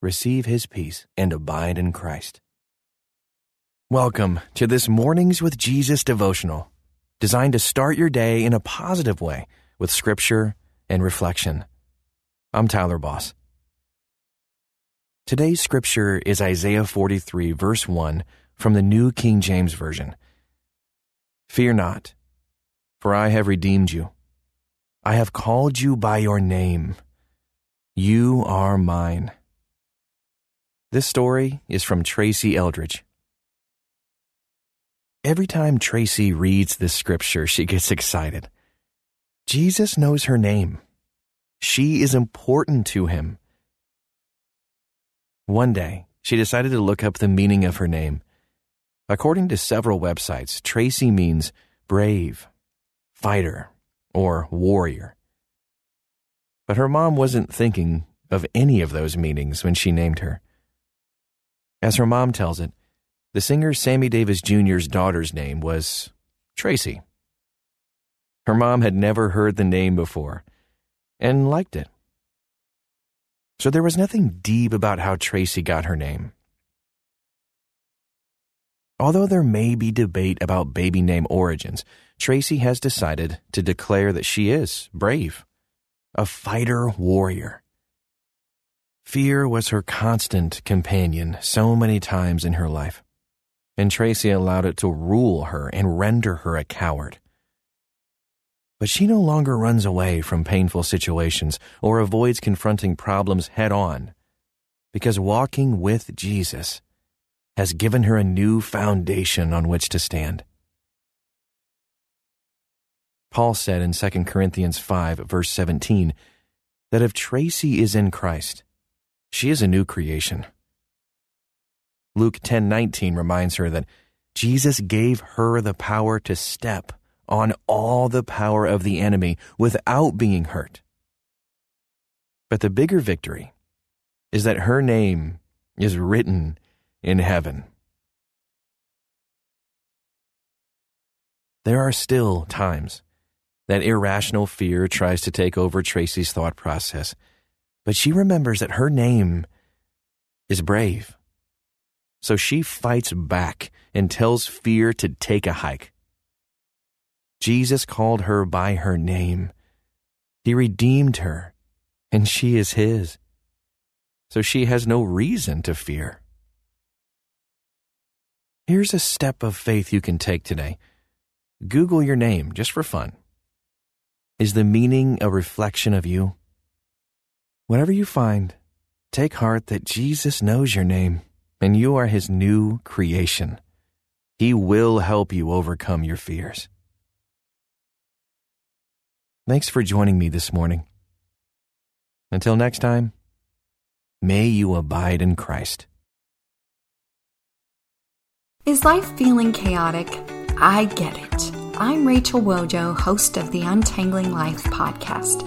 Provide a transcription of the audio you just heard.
receive his peace and abide in Christ. Welcome to this Mornings with Jesus devotional, designed to start your day in a positive way with scripture and reflection. I'm Tyler Boss. Today's scripture is Isaiah 43, verse 1 from the New King James Version. Fear not, for I have redeemed you. I have called you by your name. You are mine. This story is from Tracy Eldridge. Every time Tracy reads this scripture, she gets excited. Jesus knows her name. She is important to him. One day, she decided to look up the meaning of her name. According to several websites, Tracy means brave, fighter, or warrior. But her mom wasn't thinking of any of those meanings when she named her. As her mom tells it, the singer Sammy Davis Jr.'s daughter's name was Tracy. Her mom had never heard the name before and liked it. So there was nothing deep about how Tracy got her name. Although there may be debate about baby name origins, Tracy has decided to declare that she is brave, a fighter warrior. Fear was her constant companion so many times in her life, and Tracy allowed it to rule her and render her a coward. But she no longer runs away from painful situations or avoids confronting problems head on, because walking with Jesus has given her a new foundation on which to stand. Paul said in 2 Corinthians 5, verse 17, that if Tracy is in Christ, she is a new creation. Luke 10:19 reminds her that Jesus gave her the power to step on all the power of the enemy without being hurt. But the bigger victory is that her name is written in heaven. There are still times that irrational fear tries to take over Tracy's thought process but she remembers that her name is brave. So she fights back and tells fear to take a hike. Jesus called her by her name. He redeemed her, and she is his. So she has no reason to fear. Here's a step of faith you can take today. Google your name just for fun. Is the meaning a reflection of you? Whatever you find, take heart that Jesus knows your name and you are his new creation. He will help you overcome your fears. Thanks for joining me this morning. Until next time, may you abide in Christ. Is life feeling chaotic? I get it. I'm Rachel Wojo, host of the Untangling Life podcast.